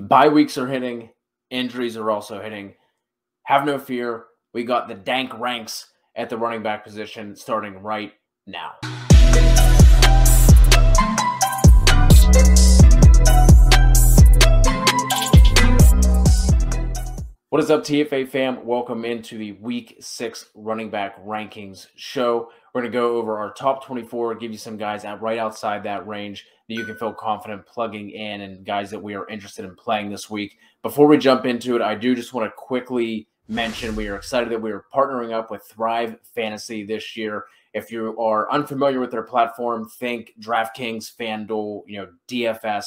Bye weeks are hitting, injuries are also hitting. Have no fear. We got the dank ranks at the running back position starting right now. What is up, TFA fam? Welcome into the week six running back rankings show. We're going to go over our top 24, give you some guys out right outside that range that you can feel confident plugging in and guys that we are interested in playing this week. Before we jump into it, I do just want to quickly mention we are excited that we are partnering up with Thrive Fantasy this year. If you are unfamiliar with their platform, think DraftKings, FanDuel, you know, DFS,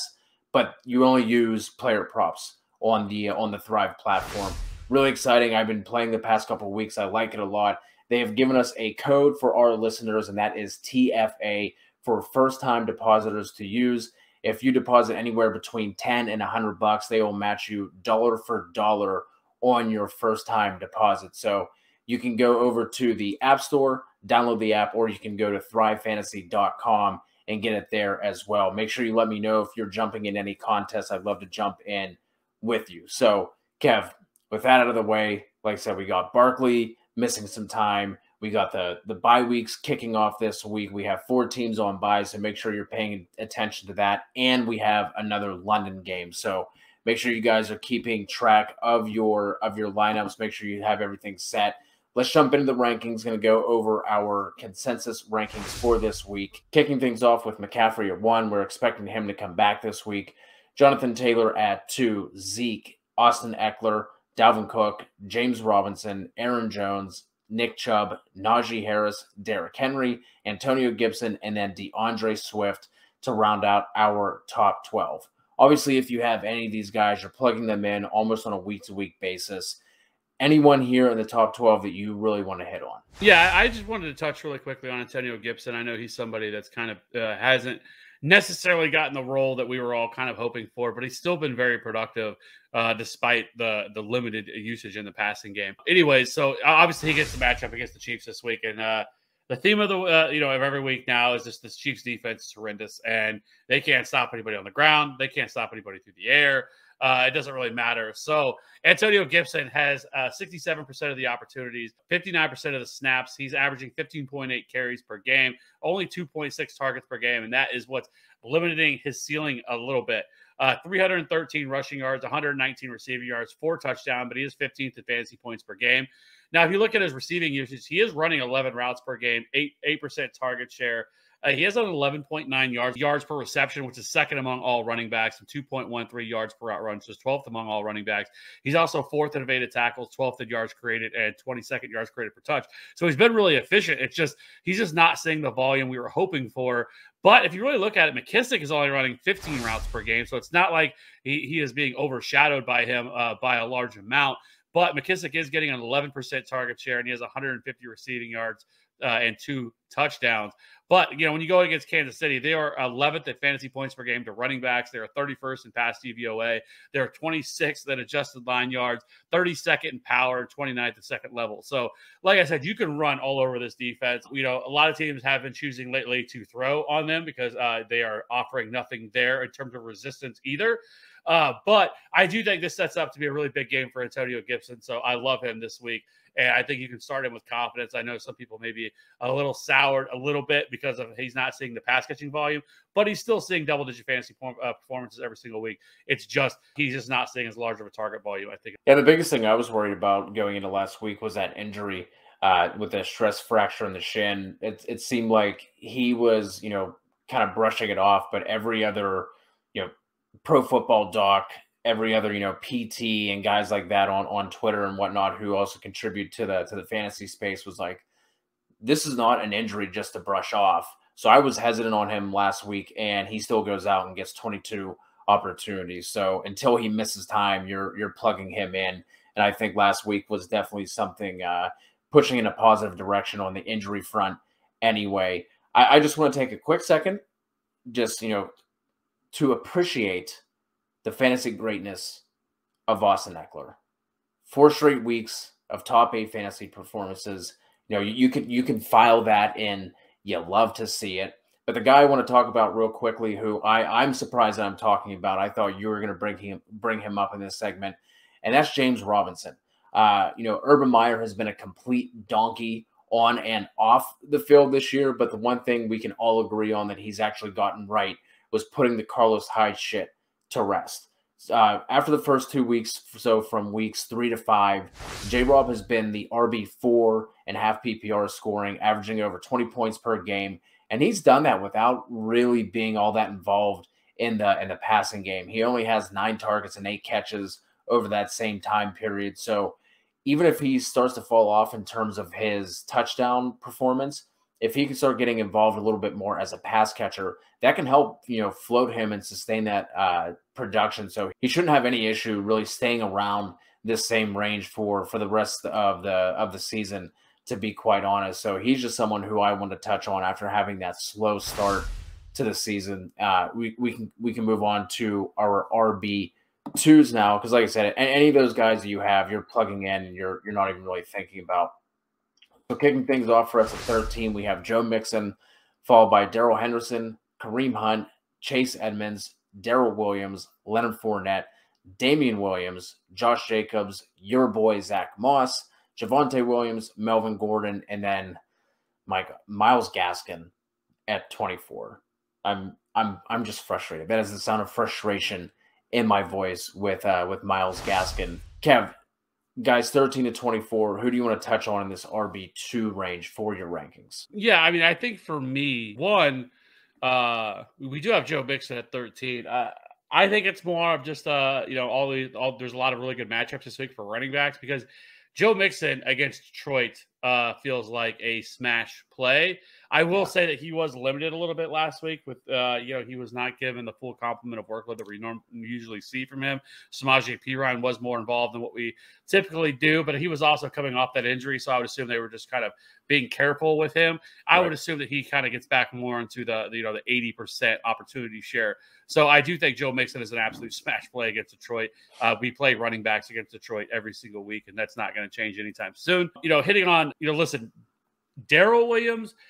but you only use player props on the uh, on the Thrive platform. Really exciting. I've been playing the past couple weeks. I like it a lot. They have given us a code for our listeners, and that is TFA for first time depositors to use. If you deposit anywhere between 10 and 100 bucks, they will match you dollar for dollar on your first time deposit. So you can go over to the App Store, download the app, or you can go to thrivefantasy.com and get it there as well. Make sure you let me know if you're jumping in any contests. I'd love to jump in with you. So, Kev, with that out of the way, like I said, we got Barkley missing some time. We got the the bye weeks kicking off this week. We have four teams on bye, so make sure you're paying attention to that. And we have another London game, so make sure you guys are keeping track of your of your lineups. Make sure you have everything set. Let's jump into the rankings. Going to go over our consensus rankings for this week. Kicking things off with McCaffrey at one. We're expecting him to come back this week. Jonathan Taylor at two. Zeke, Austin Ekeler, Dalvin Cook, James Robinson, Aaron Jones, Nick Chubb, Najee Harris, Derrick Henry, Antonio Gibson, and then DeAndre Swift to round out our top 12. Obviously, if you have any of these guys, you're plugging them in almost on a week to week basis. Anyone here in the top 12 that you really want to hit on? Yeah, I just wanted to touch really quickly on Antonio Gibson. I know he's somebody that's kind of uh, hasn't necessarily gotten the role that we were all kind of hoping for, but he's still been very productive uh, despite the the limited usage in the passing game. Anyways, so obviously he gets the matchup against the Chiefs this week, and uh, the theme of the uh, you know of every week now is just this Chiefs defense is horrendous, and they can't stop anybody on the ground, they can't stop anybody through the air. Uh, it doesn't really matter. So Antonio Gibson has uh, 67% of the opportunities, 59% of the snaps. He's averaging 15.8 carries per game, only 2.6 targets per game, and that is what's limiting his ceiling a little bit. Uh, 313 rushing yards, 119 receiving yards, four touchdown, but he is 15th in fantasy points per game. Now, if you look at his receiving usage, he is running 11 routes per game, eight eight percent target share. Uh, he has an 11.9 yards yards per reception, which is second among all running backs, and 2.13 yards per route run, is 12th among all running backs. He's also fourth in evaded tackles, 12th in yards created, and 22nd yards created per touch. So he's been really efficient. It's just he's just not seeing the volume we were hoping for. But if you really look at it, McKissic is only running 15 routes per game, so it's not like he, he is being overshadowed by him uh, by a large amount. But McKissic is getting an 11% target share, and he has 150 receiving yards uh, and two touchdowns. But you know, when you go against Kansas City, they are 11th at fantasy points per game to running backs. They are 31st in pass DVOA. They're 26th at adjusted line yards, 32nd in power, 29th at second level. So, like I said, you can run all over this defense. You know, a lot of teams have been choosing lately to throw on them because uh, they are offering nothing there in terms of resistance either. Uh, but I do think this sets up to be a really big game for Antonio Gibson. So I love him this week. And I think you can start him with confidence. I know some people may be a little soured a little bit because of he's not seeing the pass catching volume, but he's still seeing double digit fantasy uh, performances every single week. It's just he's just not seeing as large of a target volume. I think. Yeah, the biggest thing I was worried about going into last week was that injury uh, with the stress fracture in the shin. It, it seemed like he was, you know, kind of brushing it off, but every other, you know, pro football doc every other you know PT and guys like that on on Twitter and whatnot who also contribute to the to the fantasy space was like, this is not an injury just to brush off. So I was hesitant on him last week, and he still goes out and gets 22 opportunities. So until he misses time, you're you're plugging him in, and I think last week was definitely something uh, pushing in a positive direction on the injury front. Anyway, I, I just want to take a quick second, just you know, to appreciate the fantasy greatness of Austin Ekeler. Four straight weeks of top eight fantasy performances. You know, you, you can you can file that in. You love to see it. But the guy I want to talk about real quickly, who I, I'm surprised that I'm talking about, I thought you were going to bring him bring him up in this segment, and that's James Robinson. Uh, you know, Urban Meyer has been a complete donkey on and off the field this year, but the one thing we can all agree on that he's actually gotten right was putting the Carlos Hyde shit to rest. Uh, after the first two weeks, so from weeks three to five, J Rob has been the RB four and half PPR scoring, averaging over 20 points per game. And he's done that without really being all that involved in the in the passing game. He only has nine targets and eight catches over that same time period. So even if he starts to fall off in terms of his touchdown performance, if he can start getting involved a little bit more as a pass catcher, that can help you know float him and sustain that uh, production. So he shouldn't have any issue really staying around this same range for for the rest of the of the season. To be quite honest, so he's just someone who I want to touch on after having that slow start to the season. Uh, we we can we can move on to our RB twos now because, like I said, any of those guys that you have, you're plugging in and you're you're not even really thinking about. So kicking things off for us at 13, we have Joe Mixon, followed by Darrell Henderson, Kareem Hunt, Chase Edmonds, Darrel Williams, Leonard Fournette, Damien Williams, Josh Jacobs, your boy Zach Moss, Javonte Williams, Melvin Gordon, and then Mike Myles Gaskin at 24. I'm I'm I'm just frustrated. That is the sound of frustration in my voice with uh, with Myles Gaskin. Kev, guys, thirteen to twenty four. Who do you want to touch on in this RB two range for your rankings? Yeah, I mean, I think for me, one, uh, we do have Joe Mixon at thirteen. Uh, I think it's more of just uh, you know, all the all. There's a lot of really good matchups this week for running backs because Joe Mixon against Detroit uh, feels like a smash play. I will say that he was limited a little bit last week with, uh, you know, he was not given the full complement of workload that we norm- usually see from him. Samaje Perine was more involved than what we typically do, but he was also coming off that injury. So I would assume they were just kind of being careful with him. I right. would assume that he kind of gets back more into the, the, you know, the 80% opportunity share. So I do think Joe Mixon is an absolute smash play against Detroit. Uh, we play running backs against Detroit every single week, and that's not going to change anytime soon. You know, hitting on, you know, listen, Darrel Williams –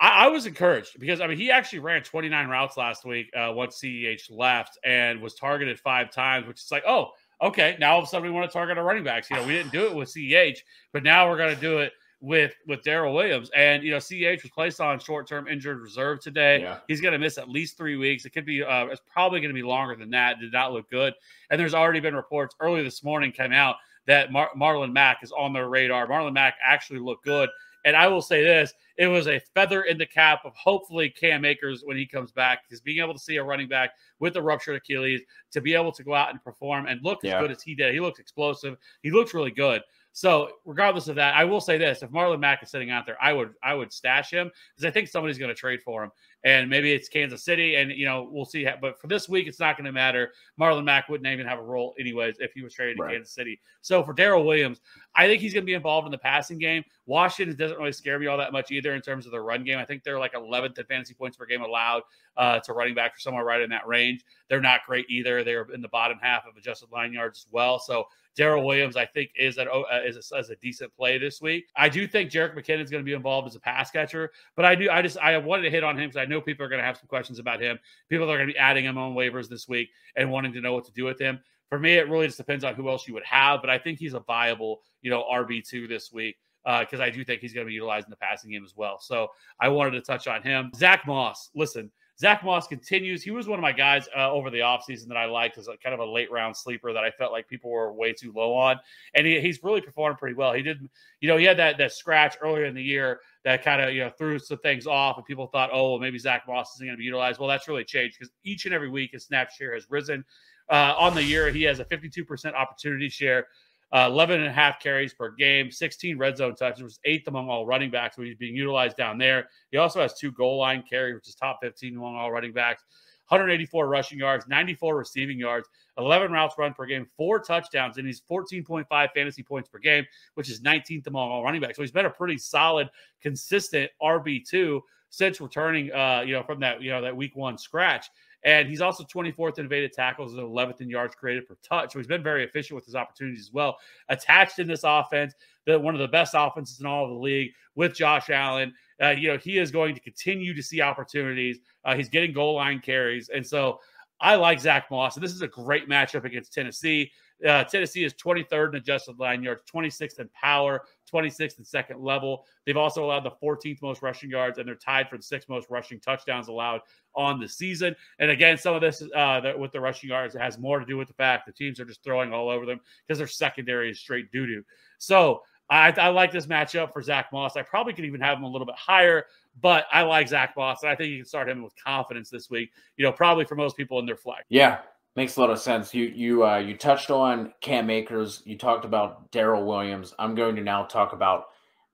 I, I, was encouraged because I mean he actually ran 29 routes last week uh, once CEH left and was targeted five times, which is like, oh, okay, now all of a sudden we want to target our running backs. You know, we didn't do it with CEH, but now we're going to do it with with Darrel Williams. And you know, CEH was placed on short term injured reserve today. Yeah. He's going to miss at least three weeks. It could be, uh, it's probably going to be longer than that. Did not look good. And there's already been reports early this morning came out that Mar- Marlon Mack is on their radar. Marlon Mack actually looked good. And I will say this it was a feather in the cap of hopefully Cam Akers when he comes back, because being able to see a running back with a ruptured Achilles to be able to go out and perform and look yeah. as good as he did. He looks explosive. He looks really good. So regardless of that, I will say this: if Marlon Mack is sitting out there, I would I would stash him because I think somebody's going to trade for him, and maybe it's Kansas City, and you know we'll see. How, but for this week, it's not going to matter. Marlon Mack wouldn't even have a role anyways if he was traded right. to Kansas City. So for Darrel Williams, I think he's going to be involved in the passing game. Washington doesn't really scare me all that much either in terms of the run game. I think they're like 11th in fantasy points per game allowed uh, to running back for somewhere right in that range. They're not great either. They're in the bottom half of adjusted line yards as well. So Darrel Williams, I think, is an, uh, is, a, is a decent play this week. I do think Jerick McKinnon is going to be involved as a pass catcher, but I do I just I wanted to hit on him because I know people are going to have some questions about him. People are going to be adding him on waivers this week and wanting to know what to do with him. For me, it really just depends on who else you would have, but I think he's a viable, you know, RB two this week because uh, I do think he's going to be utilized in the passing game as well. So I wanted to touch on him. Zach Moss, listen, Zach Moss continues. He was one of my guys uh, over the offseason that I liked as a kind of a late round sleeper that I felt like people were way too low on. And he, he's really performed pretty well. He did, you know, he had that, that scratch earlier in the year that kind of, you know, threw some things off and people thought, oh, well, maybe Zach Moss isn't going to be utilized. Well, that's really changed because each and every week his snap share has risen. Uh, on the year, he has a 52% opportunity share uh, 11 and a half carries per game, 16 red zone touches, was eighth among all running backs. So he's being utilized down there. He also has two goal line carries, which is top 15 among all running backs. 184 rushing yards, 94 receiving yards, 11 routes run per game, four touchdowns, and he's 14.5 fantasy points per game, which is 19th among all running backs. So he's been a pretty solid, consistent RB2 since returning, uh, you know, from that, you know, that week one scratch. And he's also 24th in evaded tackles and 11th in yards created per touch. So he's been very efficient with his opportunities as well. Attached in this offense, the, one of the best offenses in all of the league with Josh Allen. Uh, you know, he is going to continue to see opportunities. Uh, he's getting goal line carries. And so I like Zach Moss. And this is a great matchup against Tennessee. Uh, Tennessee is 23rd in adjusted line yards, 26th in power, 26th in second level. They've also allowed the 14th most rushing yards, and they're tied for the sixth most rushing touchdowns allowed on the season. And again, some of this uh, with the rushing yards has more to do with the fact the teams are just throwing all over them because their secondary is straight doo doo. So I, I, like this matchup for Zach Moss. I probably could even have him a little bit higher, but I like Zach Moss, and I think you can start him with confidence this week. You know, probably for most people in their flag. Yeah, Makes a lot of sense. You you uh, you touched on Cam Akers. You talked about Darrel Williams. I'm going to now talk about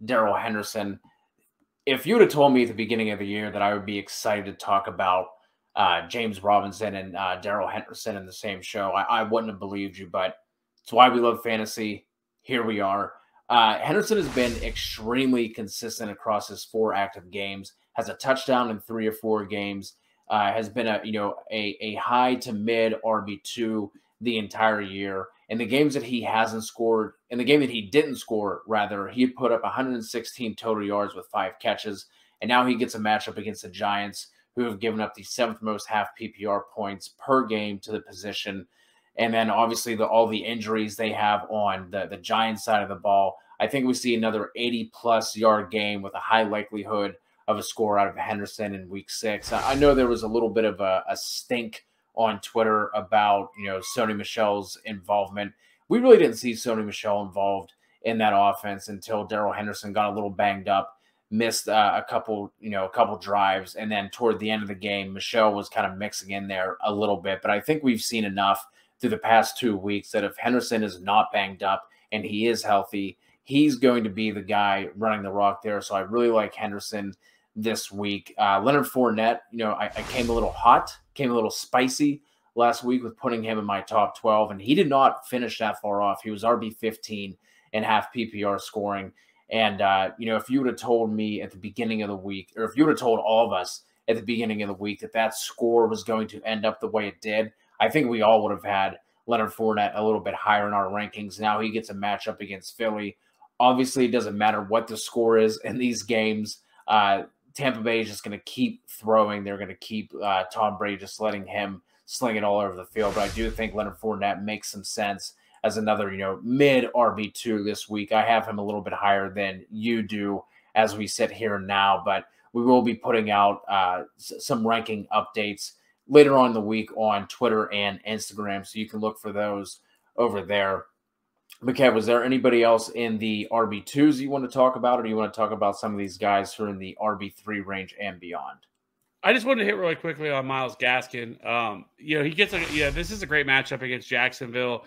Darrell Henderson. If you would have told me at the beginning of the year that I would be excited to talk about uh, James Robinson and uh, Darrell Henderson in the same show, I, I, wouldn't have believed you. But it's why we love fantasy. Here we are. Uh, Henderson has been extremely consistent across his four active games. Has a touchdown in three or four games uh, has been a you know a, a high to mid RB two the entire year. In the games that he hasn't scored, in the game that he didn't score, rather, he put up 116 total yards with five catches, and now he gets a matchup against the Giants, who have given up the seventh most half PPR points per game to the position. And then obviously the all the injuries they have on the, the Giants side of the ball. I think we see another 80 plus yard game with a high likelihood of a score out of Henderson in week six. I know there was a little bit of a, a stink on Twitter about, you know, Sony Michel's involvement. We really didn't see Sony Michel involved in that offense until Darrell Henderson got a little banged up, missed uh, a couple, you know, a couple drives. And then toward the end of the game, Michel was kind of mixing in there a little bit. But I think we've seen enough through the past two weeks that if Henderson is not banged up and he is healthy, he's going to be the guy running the rock there. So I really like Henderson this week. Uh, Leonard Fournette, you know, I, I, came a little hot, came a little spicy last week with putting him in my top 12, and he did not finish that far off. He was RB 15 and half PPR scoring. And, uh, you know, if you would have told me at the beginning of the week, or if you would have told all of us at the beginning of the week that that score was going to end up the way it did, I think we all would have had Leonard Fournette a little bit higher in our rankings. Now he gets a matchup against Philly. Obviously, it doesn't matter what the score is in these games. Uh, Tampa Bay is just going to keep throwing. They're going to keep uh, Tom Brady just letting him sling it all over the field. But I do think Leonard Fournette makes some sense as another, you know, mid RB two this week. I have him a little bit higher than you do as we sit here now, but we will be putting out uh, some ranking updates later on the week on Twitter and Instagram, so you can look for those over there. McKev, was there anybody else in the RB2s you want to talk about, or do you want to talk about some of these guys who are in the RB3 range and beyond? I just wanted to hit really quickly on Myles Gaskin. Um, you know, he gets a yeah, this is a great matchup against Jacksonville.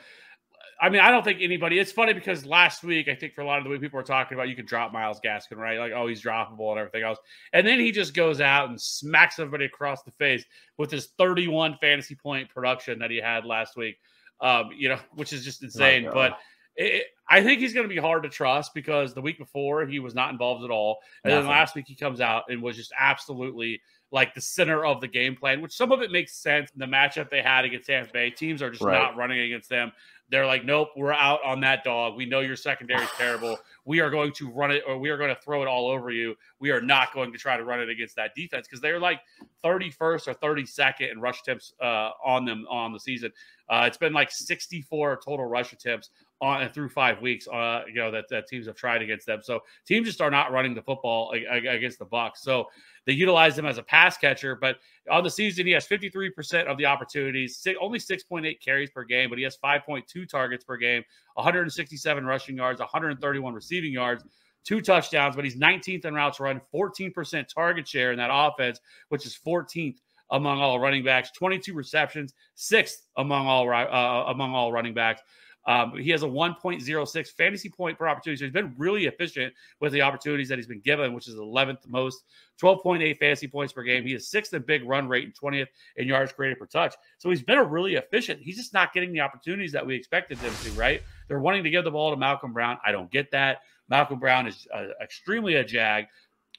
I mean, I don't think anybody. It's funny because last week, I think for a lot of the week people were talking about, you could drop Myles Gaskin, right? Like, oh, he's droppable and everything else. And then he just goes out and smacks everybody across the face with his 31 fantasy point production that he had last week. Um, you know, which is just insane. But it, I think he's going to be hard to trust because the week before he was not involved at all, and Nothing. then last week he comes out and was just absolutely like the center of the game plan. Which some of it makes sense. The matchup they had against Tampa Bay, teams are just right. not running against them. They're like, nope, we're out on that dog. We know your secondary is terrible. We are going to run it or we are going to throw it all over you. We are not going to try to run it against that defense because they're like 31st or 32nd in rush attempts uh, on them on the season. Uh, it's been like 64 total rush attempts on through five weeks. Uh, you know that, that teams have tried against them. So teams just are not running the football against the Bucs. So they utilize him as a pass catcher. But on the season, he has 53% of the opportunities, only 6.8 carries per game, but he has 5.2 targets per game, 167 rushing yards, 131 receiving yards two touchdowns, but he's 19th in routes run, 14% target share in that offense, which is 14th among all running backs, 22 receptions, sixth among all uh, among all running backs. Um, he has a 1.06 fantasy point per opportunity. So he's been really efficient with the opportunities that he's been given, which is 11th most, 12.8 fantasy points per game. He is sixth in big run rate and 20th in yards created per touch. So he's been a really efficient. He's just not getting the opportunities that we expected him to, right? They're wanting to give the ball to Malcolm Brown. I don't get that. Malcolm Brown is uh, extremely a jag.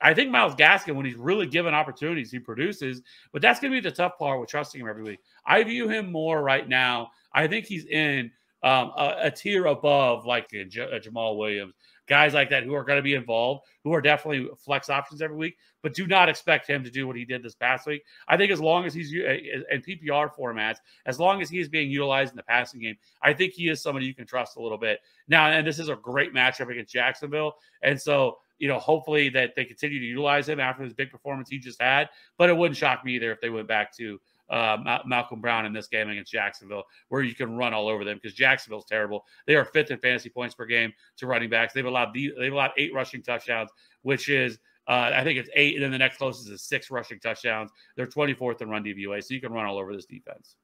I think Myles Gaskin, when he's really given opportunities, he produces. But that's going to be the tough part with trusting him every week. I view him more right now. I think he's in um, a, a, tier above like uh, a, J- uh, a Jamaal Williams, guys like that who are going to be involved, who are definitely flex options every week, but do not expect him to do what he did this past week. I think as long as he's uh, in PPR formats, as long as he is being utilized in the passing game, I think he is somebody you can trust a little bit. Now, and this is a great matchup against Jacksonville. And so, you know, hopefully that they continue to utilize him after this big performance he just had. But it wouldn't shock me either if they went back to uh, Malcolm Brown in this game against Jacksonville, where you can run all over them because Jacksonville's terrible. They are fifth in fantasy points per game to running backs. They've allowed the, they've allowed eight rushing touchdowns, which is uh, I think it's eight, and then the next closest is six rushing touchdowns. They're 24th in run DVOA, so you can run all over this defense.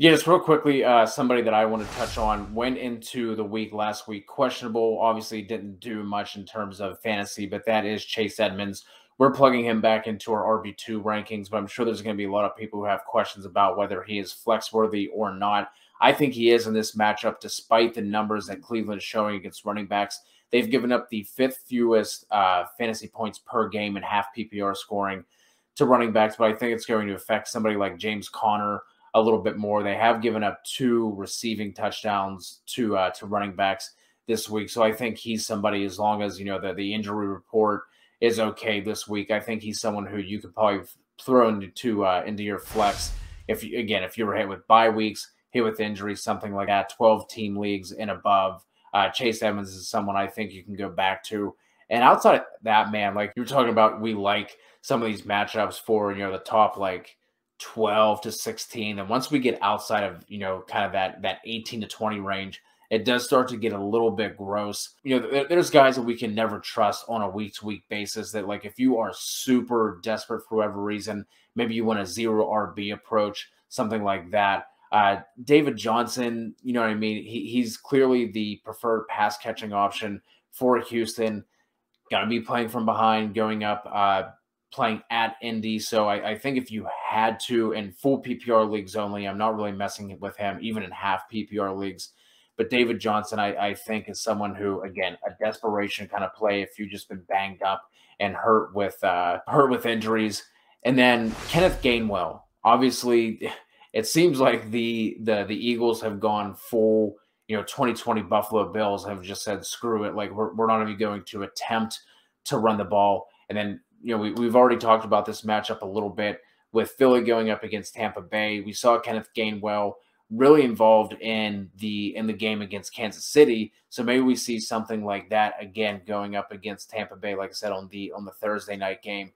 Yeah, just real quickly, uh, somebody that I want to touch on went into the week last week questionable. Obviously, didn't do much in terms of fantasy, but that is Chase Edmonds. We're plugging him back into our RB two rankings, but I'm sure there's going to be a lot of people who have questions about whether he is flex worthy or not. I think he is in this matchup, despite the numbers that Cleveland is showing against running backs. They've given up the fifth fewest uh, fantasy points per game in half PPR scoring to running backs, but I think it's going to affect somebody like James Conner a little bit more. They have given up two receiving touchdowns to uh, to running backs this week, so I think he's somebody. As long as you know that the injury report is okay this week, I think he's someone who you could probably throw into uh, into your flex. If you, again, if you were hit with bye weeks, hit with injuries, something like that, twelve team leagues and above, uh, Chase Edmonds is someone I think you can go back to. And outside of that, man, like you're talking about, we like some of these matchups for you know the top like 12 to 16 and once we get outside of you know kind of that that 18 to 20 range it does start to get a little bit gross. You know there's guys that we can never trust on a week to week basis that like if you are super desperate for whatever reason maybe you want a zero rb approach something like that. Uh, david johnson you know what i mean? He, he's clearly the preferred pass catching option for houston. Got to be playing from behind going up. Uh, playing at Indy. So I, I, think if you had to in full PPR leagues only, I'm not really messing with him, even in half PPR leagues. But David Johnson, I, I think, is someone who, again, a desperation kind of play if you've just been banged up and hurt with uh, hurt with injuries. And then Kenneth Gainwell. Obviously, it seems like the the the Eagles have gone full. You know, 2020 Buffalo Bills have just said, "Screw it! Like we're we're not even going to attempt to run the ball." And then you know, we, we've already talked about this matchup a little bit with Philly going up against Tampa Bay. We saw Kenneth Gainwell really involved in the in the game against Kansas City. So maybe we see something like that again going up against Tampa Bay, like I said on the on the Thursday night game.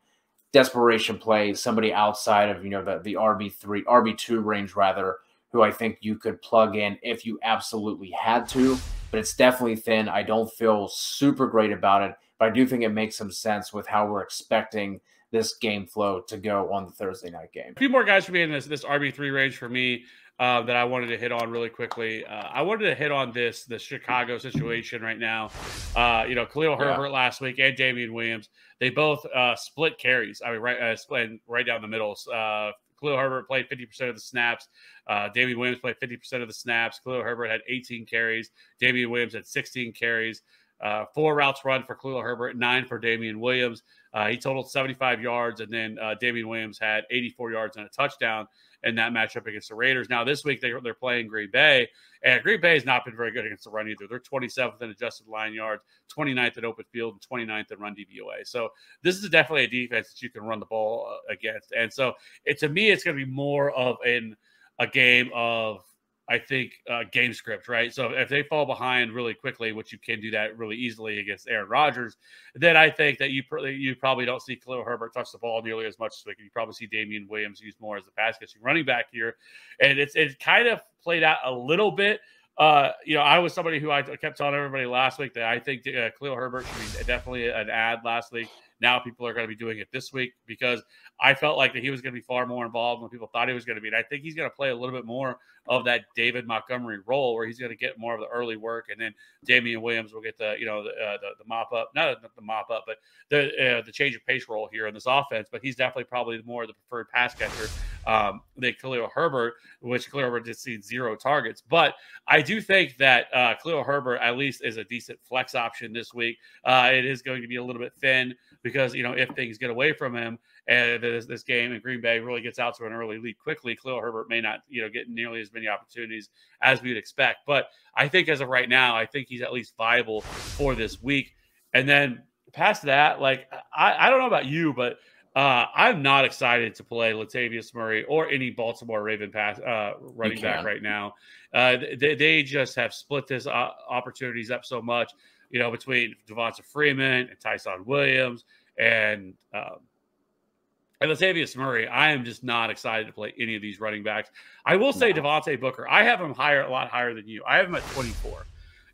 Desperation play, somebody outside of you know the the RB three RB two range rather, who I think you could plug in if you absolutely had to. But it's definitely thin. I don't feel super great about it but I do think it makes some sense with how we're expecting this game flow to go on the Thursday night game. A few more guys for me in this this RB three range for me uh, that I wanted to hit on really quickly. Uh, I wanted to hit on this the Chicago situation right now. Uh, you know, Khalil Herbert yeah. last week and Damien Williams, they both uh, split carries. I mean, right, uh, split right down the middle. Uh, Khalil Herbert played 50% of the snaps. Uh, Damien Williams played 50% of the snaps. Khalil Herbert had 18 carries. Damien Williams had 16 carries. Uh, four routes run for Khalil Herbert, nine for Damien Williams. Uh, he totaled 75 yards, and then uh, Damien Williams had 84 yards and a touchdown in that matchup against the Raiders. Now, this week they, they're playing Green Bay, and Green Bay has not been very good against the run either. They're 27th in adjusted line yards, 29th in open field, and 29th in run DVOA. So this is definitely a defense that you can run the ball uh, against. And so it, to me, it's going to be more of an a game of I think, uh, game script, right? So if they fall behind really quickly, which you can do that really easily against Aaron Rodgers, then I think that you pr- you probably don't see Khalil Herbert touch the ball nearly as much as we can. You probably see Damien Williams used more as the pass catching running back here, and it's it kind of played out a little bit. Uh, you know, I was somebody who I kept telling everybody last week that I think uh, Khalil Herbert should be definitely an ad last week. Now people are going to be doing it this week because I felt like that he was going to be far more involved than people thought he was going to be. And I think he's going to play a little bit more of that David Montgomery role where he's going to get more of the early work, and then Damien Williams will get the you know the uh, the, the, mop up, not the mop up, but the uh, the change of pace role here in this offense. But he's definitely probably more the preferred pass catcher um, than Khalil Herbert, which Khalil Herbert just see zero targets. But I do think that uh, Khalil Herbert at least is a decent flex option this week. Uh, it is going to be a little bit thin because you know if things get away from him and this, this game and Green Bay really gets out to an early lead quickly, Khalil Herbert may not you know get nearly as many opportunities as we would expect. But I think as of right now, I think he's at least viable for this week. And then past that, like I, I don't know about you, but uh, I'm not excited to play Latavius Murray or any Baltimore Raven pass uh, running back right now. Uh, they, they, just have split this uh, opportunities up so much, you know, between Devonta Freeman and Ty'Son Williams and um, and Latavius Murray. I am just not excited to play any of these running backs. I will say no. Devontae Booker. I have him higher, a lot higher than you. I have him at 24.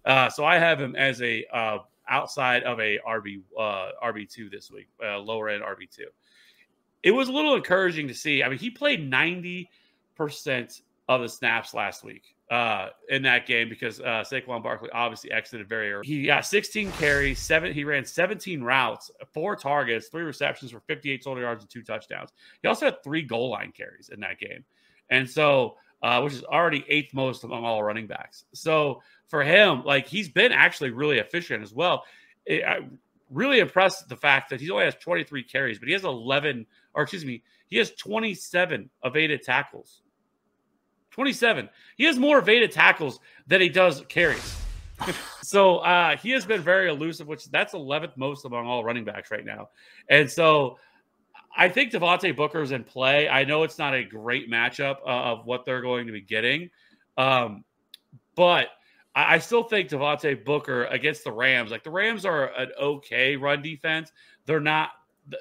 Uh, so I have him as a uh, outside of a RB uh, RB two this week, lower end RB two it was a little encouraging to see. I mean, he played 90% of the snaps last week uh, in that game because uh, Saquon Barkley obviously exited very early. He got 16 carries, seven. He ran 17 routes, four targets, three receptions for 58 total yards and two touchdowns. He also had three goal line carries in that game, and so uh, which is already eighth most among all running backs. So for him, like he's been actually really efficient as well. It, I, really impressed the fact that he only has 23 carries, but he has 11 or excuse me, he has 27 evaded tackles. 27. He has more evaded tackles than he does carries. so uh, he has been very elusive, which that's 11th most among all running backs right now. And so I think Devontae Booker's in play. I know it's not a great matchup uh, of what they're going to be getting, um, but I, I still think Devontae Booker against the Rams, like the Rams are an okay run defense. They're not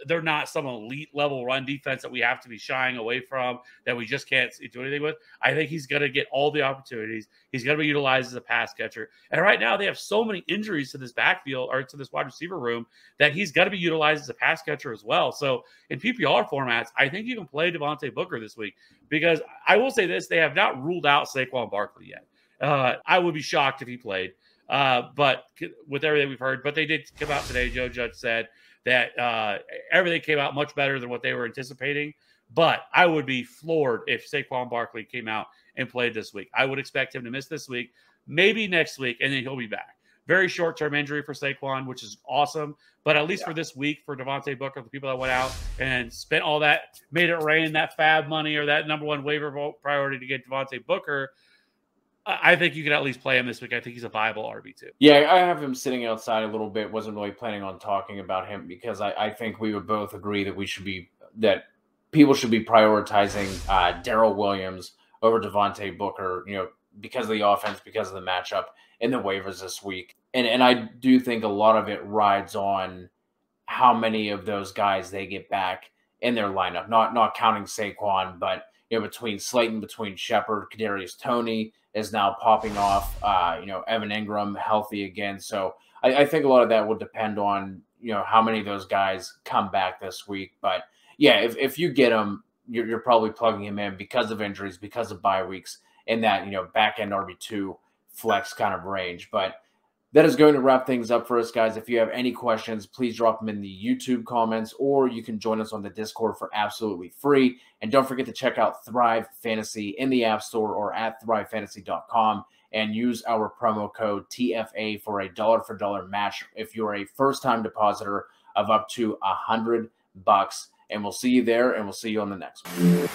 they're not some elite level run defense that we have to be shying away from that we just can't do anything with. I think he's going to get all the opportunities. He's going to be utilized as a pass catcher. And right now they have so many injuries to this backfield or to this wide receiver room that he's going to be utilized as a pass catcher as well. So in PPR formats, I think you can play Devontae Booker this week because I will say this: they have not ruled out Saquon Barkley yet. Uh, I would be shocked if he played. Uh, but with everything we've heard, but they did come out today. Joe Judge said that uh, everything came out much better than what they were anticipating. But I would be floored if Saquon Barkley came out and played this week. I would expect him to miss this week, maybe next week, and then he'll be back. Very short term injury for Saquon, which is awesome. But at least yeah. for this week, for Devontae Booker, the people that went out and spent all that, made it rain, that FAAB money or that number one waiver vote priority to get Devontae Booker, I think you can at least play him this week. I think he's a viable RB two. Yeah, I have him sitting outside a little bit. Wasn't really planning on talking about him because I, I think we would both agree that we should be that people should be prioritizing uh, Darrel Williams over Devontae Booker. You know, because of the offense, because of the matchup in the waivers this week, and and I do think a lot of it rides on how many of those guys they get back in their lineup. Not not counting Saquon, but you know between Slayton, between Shepard, Kadarius Toney is now popping off. Uh, you know, Evan Engram healthy again. So I, I, think a lot of that will depend on you know how many of those guys come back this week. But yeah, if, if you get him, you're, you're probably plugging him in because of injuries, because of bye weeks, in that you know back end RB two flex kind of range. But that is going to wrap things up for us, guys. If you have any questions, please drop them in the YouTube comments or you can join us on the Discord for absolutely free. And don't forget to check out Thrive Fantasy in the App Store or at thrivefantasy.com and use our promo code TFA for a dollar for dollar match if you're a first time depositor of up to a hundred bucks. And we'll see you there and we'll see you on the next one.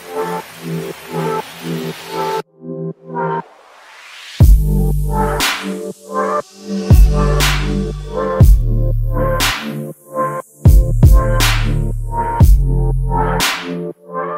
Thank you.